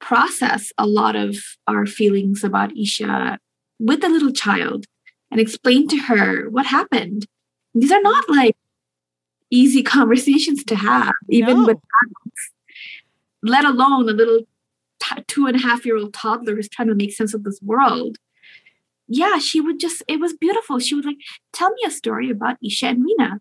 Speaker 2: process a lot of our feelings about Isha with the little child and explain to her what happened. These are not like easy conversations to have, even no. with adults, let alone a little t- two and a half year old toddler who's trying to make sense of this world. Yeah, she would just, it was beautiful. She would like, tell me a story about Isha and Mina.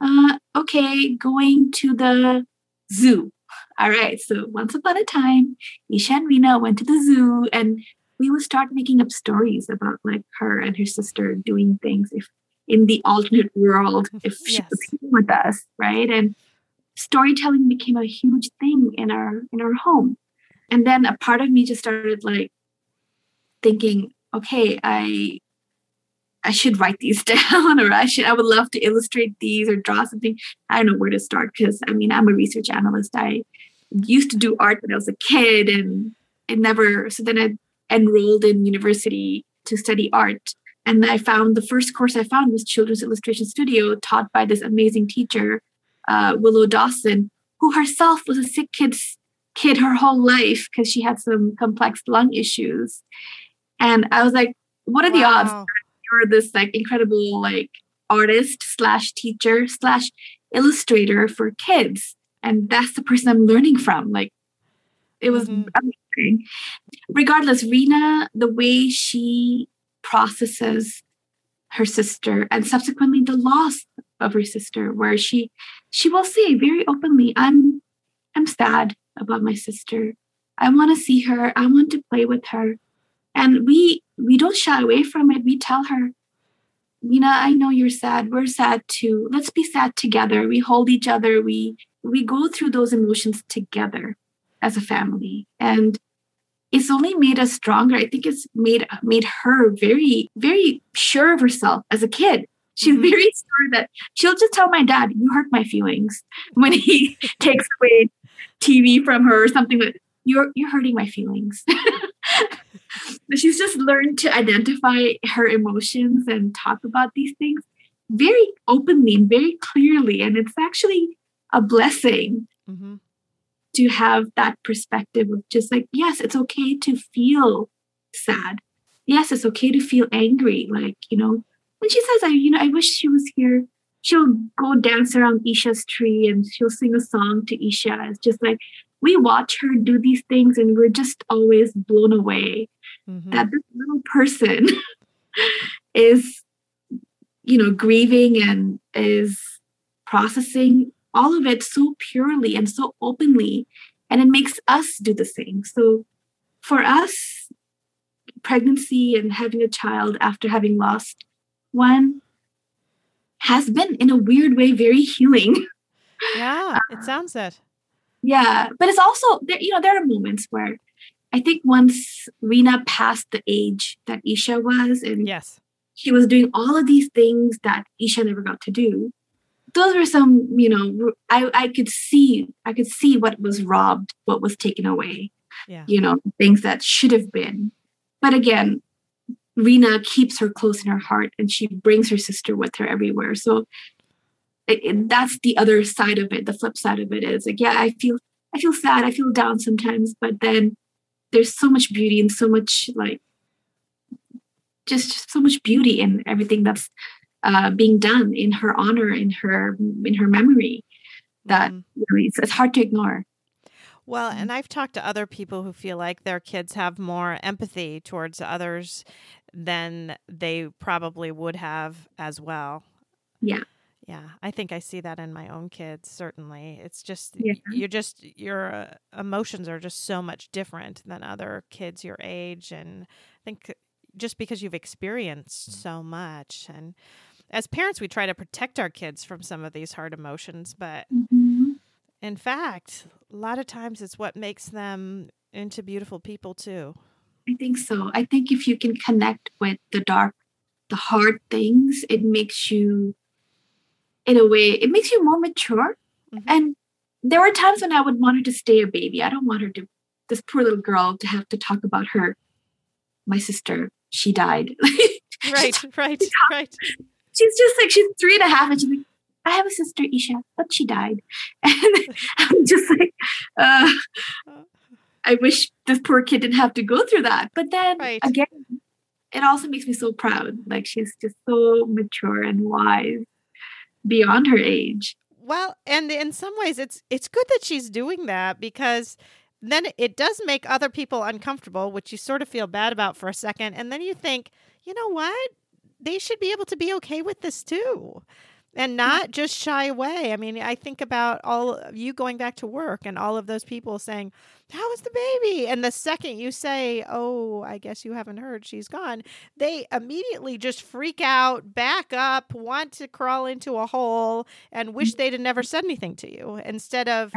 Speaker 2: Uh, okay, going to the zoo. All right, so once upon a time, Isha and Mina went to the zoo and we would start making up stories about like her and her sister doing things if in the alternate world mm-hmm. if she yes. was here with us, right? And storytelling became a huge thing in our in our home. And then a part of me just started like thinking, okay, I I should write these down or I should I would love to illustrate these or draw something. I don't know where to start because I mean I'm a research analyst. I used to do art when I was a kid and it never so then I enrolled in university to study art and I found the first course I found was Children's Illustration Studio, taught by this amazing teacher, uh, Willow Dawson, who herself was a sick kid's kid her whole life because she had some complex lung issues. And I was like, what are the wow. odds you're this like incredible like artist slash teacher slash illustrator for kids? And that's the person I'm learning from. Like it was mm-hmm. amazing. Regardless, Rena, the way she processes her sister and subsequently the loss of her sister where she she will say very openly i'm i'm sad about my sister i want to see her i want to play with her and we we don't shy away from it we tell her Mina, I know you're sad. We're sad too. Let's be sad together. We hold each other. We we go through those emotions together as a family. And it's only made us stronger. I think it's made made her very, very sure of herself as a kid. She's mm-hmm. very sure that she'll just tell my dad, "You hurt my feelings," when he takes away TV from her or something. Like you're you're hurting my feelings. she's just learned to identify her emotions and talk about these things very openly and very clearly, and it's actually a blessing. Mm-hmm to have that perspective of just like, yes, it's okay to feel sad. Yes, it's okay to feel angry. Like, you know, when she says, I, you know, I wish she was here, she'll go dance around Isha's tree and she'll sing a song to Isha. It's just like we watch her do these things and we're just always blown away mm-hmm. that this little person is, you know, grieving and is processing all of it so purely and so openly and it makes us do the same. So for us pregnancy and having a child after having lost one has been in a weird way very healing.
Speaker 1: Yeah it uh, sounds it.
Speaker 2: yeah but it's also there you know there are moments where i think once rena passed the age that isha was and
Speaker 1: yes.
Speaker 2: she was doing all of these things that isha never got to do those were some you know i i could see i could see what was robbed what was taken away
Speaker 1: yeah.
Speaker 2: you know things that should have been. But again rena keeps her close in her heart and she brings her sister with her everywhere. So it, it, that's the other side of it. The flip side of it is like yeah i feel i feel sad i feel down sometimes but then there's so much beauty and so much like just, just so much beauty in everything that's uh, being done in her honor, in her in her memory, that mm. you know, it's, it's hard to ignore.
Speaker 1: Well, and I've talked to other people who feel like their kids have more empathy towards others than they probably would have as well.
Speaker 2: Yeah.
Speaker 1: Yeah, I think I see that in my own kids. Certainly, it's just yeah. you're just your uh, emotions are just so much different than other kids your age, and I think just because you've experienced so much, and as parents, we try to protect our kids from some of these hard emotions, but mm-hmm. in fact, a lot of times it's what makes them into beautiful people too.
Speaker 2: I think so. I think if you can connect with the dark, the hard things, it makes you, in a way, it makes you more mature. Mm-hmm. And there were times when I would want her to stay a baby. I don't want her to, this poor little girl, to have to talk about her, my sister, she died.
Speaker 1: right, right, right.
Speaker 2: She's just like, she's three and a half, and she's like, I have a sister, Isha, but she died. And I'm just like, uh, I wish this poor kid didn't have to go through that. But then right. again, it also makes me so proud. Like she's just so mature and wise beyond her age.
Speaker 1: Well, and in some ways it's it's good that she's doing that because then it does make other people uncomfortable, which you sort of feel bad about for a second, and then you think, you know what? They should be able to be okay with this too and not just shy away. I mean, I think about all of you going back to work and all of those people saying, How is the baby? And the second you say, Oh, I guess you haven't heard, she's gone, they immediately just freak out, back up, want to crawl into a hole, and mm-hmm. wish they'd have never said anything to you instead of.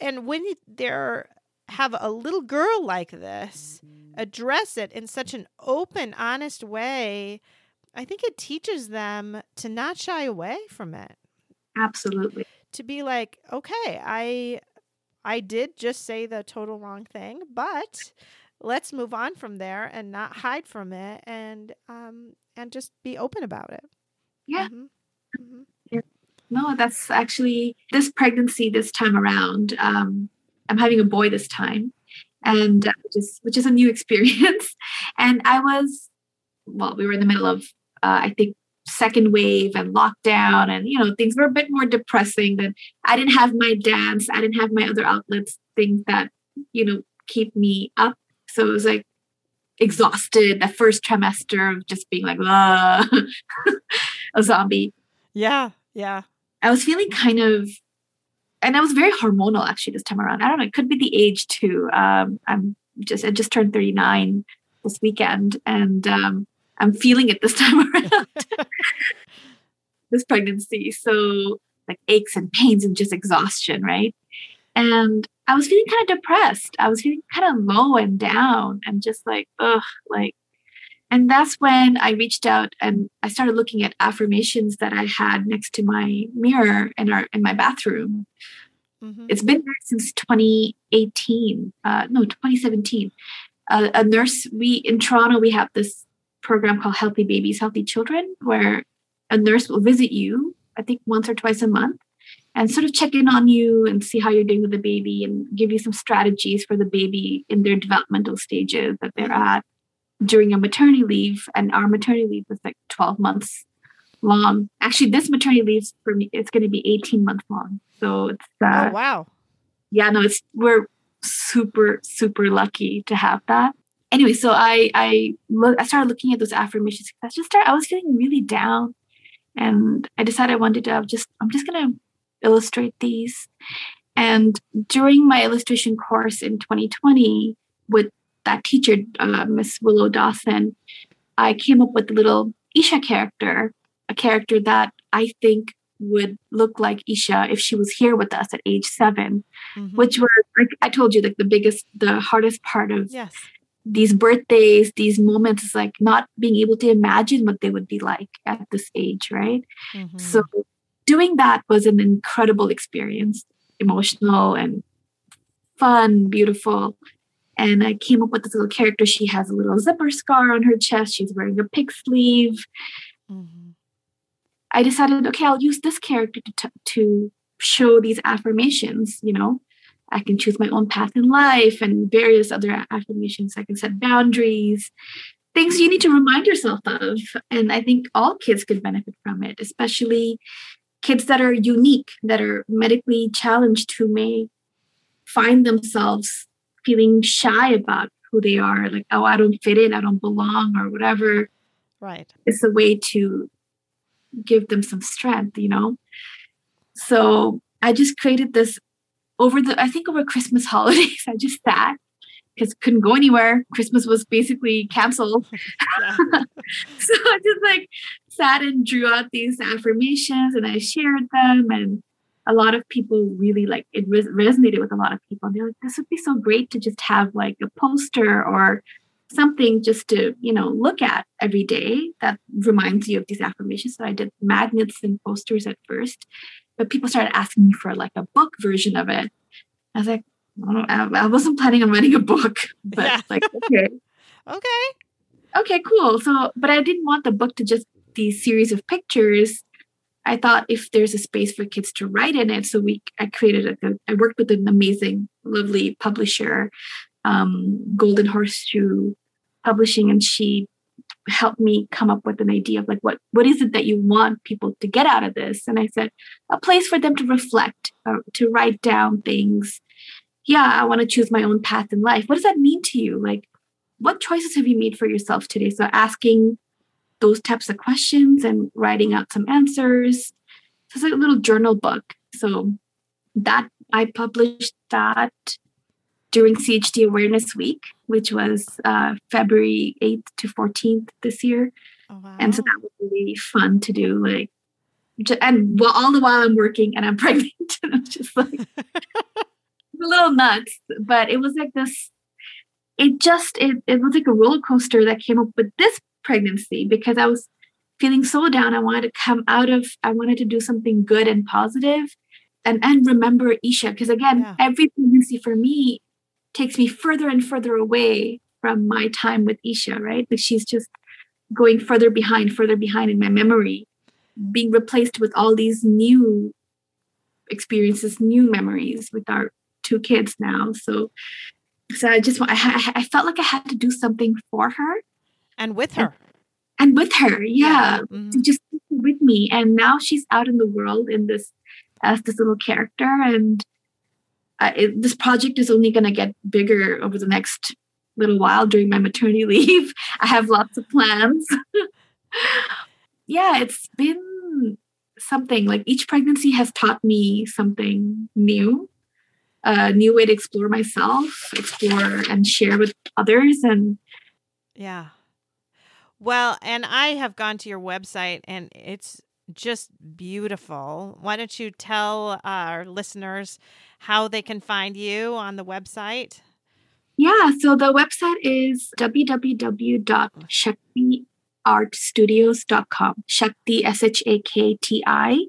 Speaker 1: And when they're have a little girl like this, address it in such an open, honest way I think it teaches them to not shy away from it.
Speaker 2: Absolutely.
Speaker 1: To be like, okay, I I did just say the total wrong thing, but let's move on from there and not hide from it and um and just be open about it.
Speaker 2: Yeah. Mm-hmm. Mm-hmm. yeah. No, that's actually this pregnancy this time around. Um I'm having a boy this time and uh, is which is a new experience. And I was well, we were in the middle of uh, I think second wave and lockdown and you know things were a bit more depressing that i didn't have my dance i didn't have my other outlets things that you know keep me up. So it was like exhausted the first trimester of just being like a zombie.
Speaker 1: Yeah yeah.
Speaker 2: I was feeling kind of and i was very hormonal actually this time around i don't know it could be the age too um i'm just i just turned 39 this weekend and um I'm feeling it this time around. this pregnancy. So like aches and pains and just exhaustion, right? And I was feeling kind of depressed. I was feeling kind of low and down and just like, ugh, like and that's when I reached out and I started looking at affirmations that I had next to my mirror in our in my bathroom. Mm-hmm. It's been there since 2018, uh, no, 2017. Uh, a nurse, we in Toronto, we have this program called Healthy Babies, Healthy Children, where a nurse will visit you, I think once or twice a month, and sort of check in on you and see how you're doing with the baby and give you some strategies for the baby in their developmental stages that they're at during a maternity leave. And our maternity leave was like 12 months long. Actually, this maternity leave for me, it's going to be 18 months long. So it's,
Speaker 1: uh, oh, wow.
Speaker 2: Yeah, no, it's, we're super, super lucky to have that anyway, so I I look I started looking at those affirmations. I just started, I was feeling really down, and I decided I wanted to just I'm just gonna illustrate these. And during my illustration course in 2020 with that teacher, uh, Miss Willow Dawson, I came up with a little Isha character, a character that I think would look like Isha if she was here with us at age 7 mm-hmm. which were like I told you, like the biggest, the hardest part of
Speaker 1: yes
Speaker 2: these birthdays, these moments, is like not being able to imagine what they would be like at this age, right? Mm-hmm. So doing that was an incredible experience, emotional and fun, beautiful. And I came up with this little character. She has a little zipper scar on her chest. She's wearing a pig sleeve. Mm-hmm. I decided, okay, I'll use this character to, t- to show these affirmations, you know, I can choose my own path in life and various other affirmations. I can set boundaries, things you need to remind yourself of. And I think all kids could benefit from it, especially kids that are unique, that are medically challenged, who may find themselves feeling shy about who they are, like, oh, I don't fit in, I don't belong, or whatever.
Speaker 1: Right.
Speaker 2: It's a way to give them some strength, you know? So I just created this over the I think over Christmas holidays, I just sat because couldn't go anywhere. Christmas was basically canceled. so I just like sat and drew out these affirmations and I shared them and a lot of people really like it res- resonated with a lot of people. They're like, this would be so great to just have like a poster or something just to, you know, look at every day that reminds you of these affirmations. So I did magnets and posters at first. but people started asking me for like a book version of it. I was like, I, I wasn't planning on writing a book, but yeah. like, okay.
Speaker 1: okay.
Speaker 2: Okay, cool. So, but I didn't want the book to just these series of pictures. I thought if there's a space for kids to write in it, so we I created a, I worked with an amazing, lovely publisher, um, Golden Horseshoe Publishing, and she helped me come up with an idea of like what what is it that you want people to get out of this? And i said a place for them to reflect uh, to write down things. Yeah i want to choose my own path in life. What does that mean to you? Like what choices have you made for yourself today? So asking those types of questions and writing out some answers so it's like a little journal book so that i published that during CHD Awareness Week, which was uh, February 8th to 14th this year. Oh, wow. And so that was really fun to do. Like, and well, all the while I'm working and I'm pregnant, and I'm just like a little nuts. But it was like this. It just it it was like a roller coaster that came up with this pregnancy because I was feeling so down. I wanted to come out of. I wanted to do something good and positive, and and remember Isha because again, yeah. every pregnancy for me takes me further and further away from my time with Isha, right? Like she's just going further behind, further behind in my memory, being replaced with all these new experiences, new memories with our two kids now. So, so I just I, I felt like I had to do something for her
Speaker 1: and with her.
Speaker 2: And, and with her, yeah. Mm-hmm. just with me. And now she's out in the world in this as this little character, and uh, it, this project is only going to get bigger over the next little while during my maternity leave. I have lots of plans. yeah, it's been something like each pregnancy has taught me something new, a new way to explore myself, explore and share with others. And
Speaker 1: yeah. Well, and I have gone to your website and it's just beautiful. Why don't you tell our listeners how they can find you on the website?
Speaker 2: Yeah, so the website is www.shaktiartstudios.com. Shakti, S H A K T I,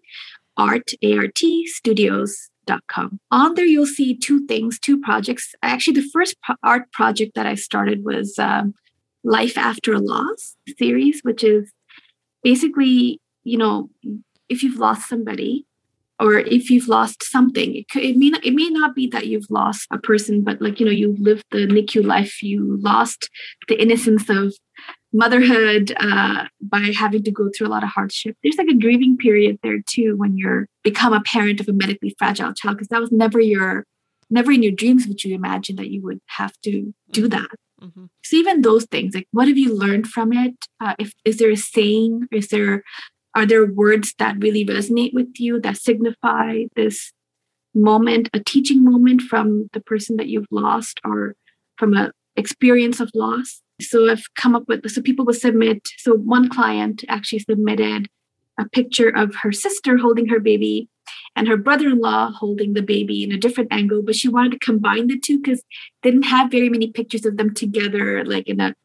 Speaker 2: art, A R T, studios.com. On there, you'll see two things, two projects. Actually, the first pro- art project that I started was um, Life After a Loss series, which is basically you know, if you've lost somebody or if you've lost something, it, could, it may not, it may not be that you've lost a person, but like you know, you lived the NICU life, you lost the innocence of motherhood uh, by having to go through a lot of hardship. There's like a grieving period there too when you're become a parent of a medically fragile child because that was never your never in your dreams would you imagine that you would have to do mm-hmm. that. So even those things, like what have you learned from it? Uh, if is there a saying? Is there are there words that really resonate with you that signify this moment, a teaching moment from the person that you've lost or from a experience of loss? So I've come up with so people will submit. So one client actually submitted a picture of her sister holding her baby and her brother-in-law holding the baby in a different angle but she wanted to combine the two because they didn't have very many pictures of them together like in a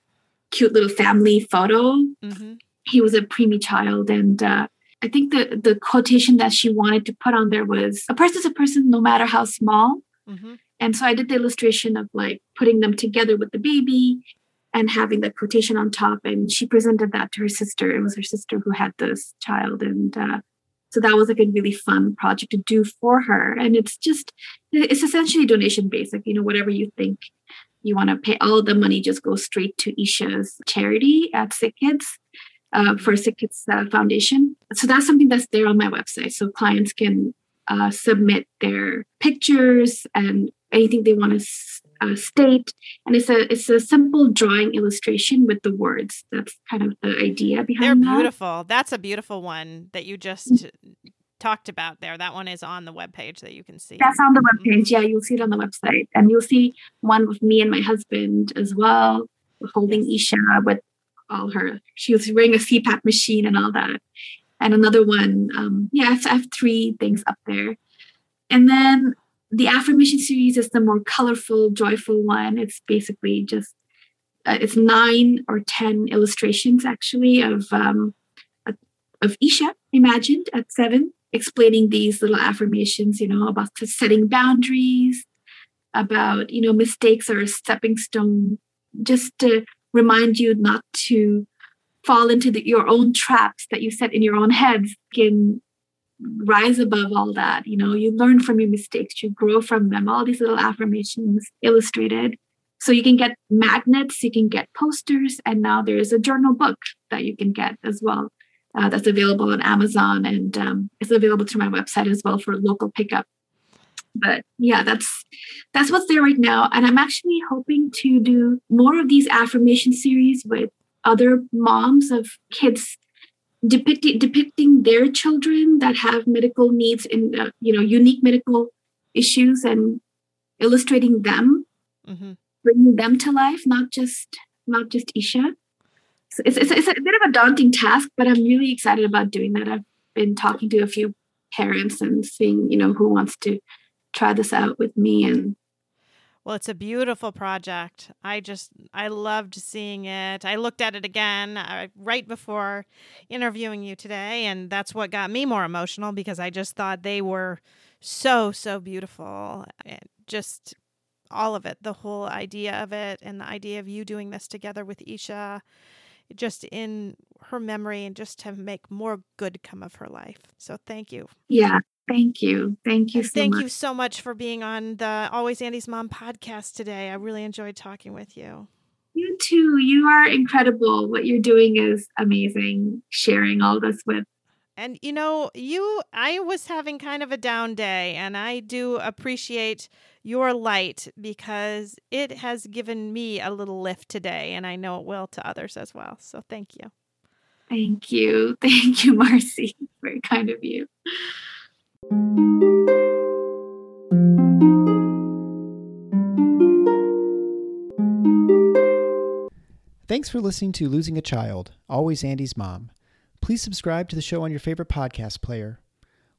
Speaker 2: cute little family photo. Mm-hmm. He was a preemie child and uh, i think the the quotation that she wanted to put on there was a person's a person no matter how small. Mm-hmm. and so i did the illustration of like putting them together with the baby and having the quotation on top and she presented that to her sister. It was her sister who had this child and uh, so that was like a really fun project to do for her and it's just it's essentially donation based like you know whatever you think you want to pay all the money just goes straight to isha's charity at sick kids uh, for Sick Kids uh, Foundation. So that's something that's there on my website. So clients can uh, submit their pictures and anything they want to uh, state, and it's a it's a simple drawing illustration with the words. That's kind of the idea behind.
Speaker 1: They're beautiful. That's a beautiful one that you just mm-hmm. talked about there. That one is on the webpage that you can see.
Speaker 2: That's on the webpage. Mm-hmm. Yeah, you'll see it on the website, and you'll see one with me and my husband as well, holding. Isha with all her she was wearing a cpap machine and all that and another one um yeah i have three things up there and then the affirmation series is the more colorful joyful one. It's basically just uh, it's nine or ten illustrations actually of um of isha imagined at seven explaining these little affirmations, you know, about setting boundaries, about, you know, mistakes are a stepping stone, just to remind you not to fall into the, your own traps that you set in your own heads can rise above all that. You know you learn from your mistakes you grow from them. All these little affirmations illustrated. So you can get magnets you can get posters and now there is a journal book that you can get as well uh, that's available on amazon and um, it's available through my website as well for local pickup. But yeah that's that's what's there right now. And i'm actually hoping to do more of these affirmation series with other moms of kids depicting depicting their children that have medical needs in uh, you know unique medical issues and illustrating them mm-hmm. bringing them to life not just not just isha so it's, it's, it's a bit of a daunting task but i'm really excited about doing that i've been talking to a few parents and seeing you know who wants to try this out with me and
Speaker 1: well, it's a beautiful project. I just I loved seeing it. I looked at it again uh, right before interviewing you today, and that's what got me more emotional because I just thought they were so so beautiful. Just all of it, the whole idea of it, and the idea of you doing this together with Isha, just in her memory, and just to make more good come of her life. So thank you.
Speaker 2: Yeah, Thank you. Thank you so
Speaker 1: Thank
Speaker 2: much.
Speaker 1: you so much for being on the Always Andy's Mom podcast today. I really enjoyed talking with you.
Speaker 2: You too. You are incredible. What you're doing is amazing, sharing all this with.
Speaker 1: And you know, you I was having kind of a down day and I do appreciate your light because it has given me a little lift today and I know it will to others as well. So thank you.
Speaker 2: Thank you. Thank you, Marcy. Very kind of you.
Speaker 3: Thanks for listening to Losing a Child, Always Andy's Mom. Please subscribe to the show on your favorite podcast player.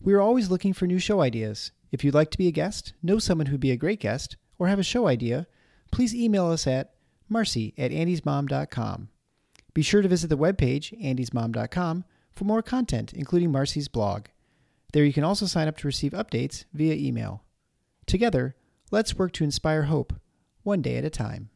Speaker 3: We are always looking for new show ideas. If you'd like to be a guest, know someone who'd be a great guest, or have a show idea, please email us at marcy at andysmom.com. Be sure to visit the webpage, andysmom.com, for more content, including Marcy's blog. There you can also sign up to receive updates via email. Together, let's work to inspire hope, one day at a time.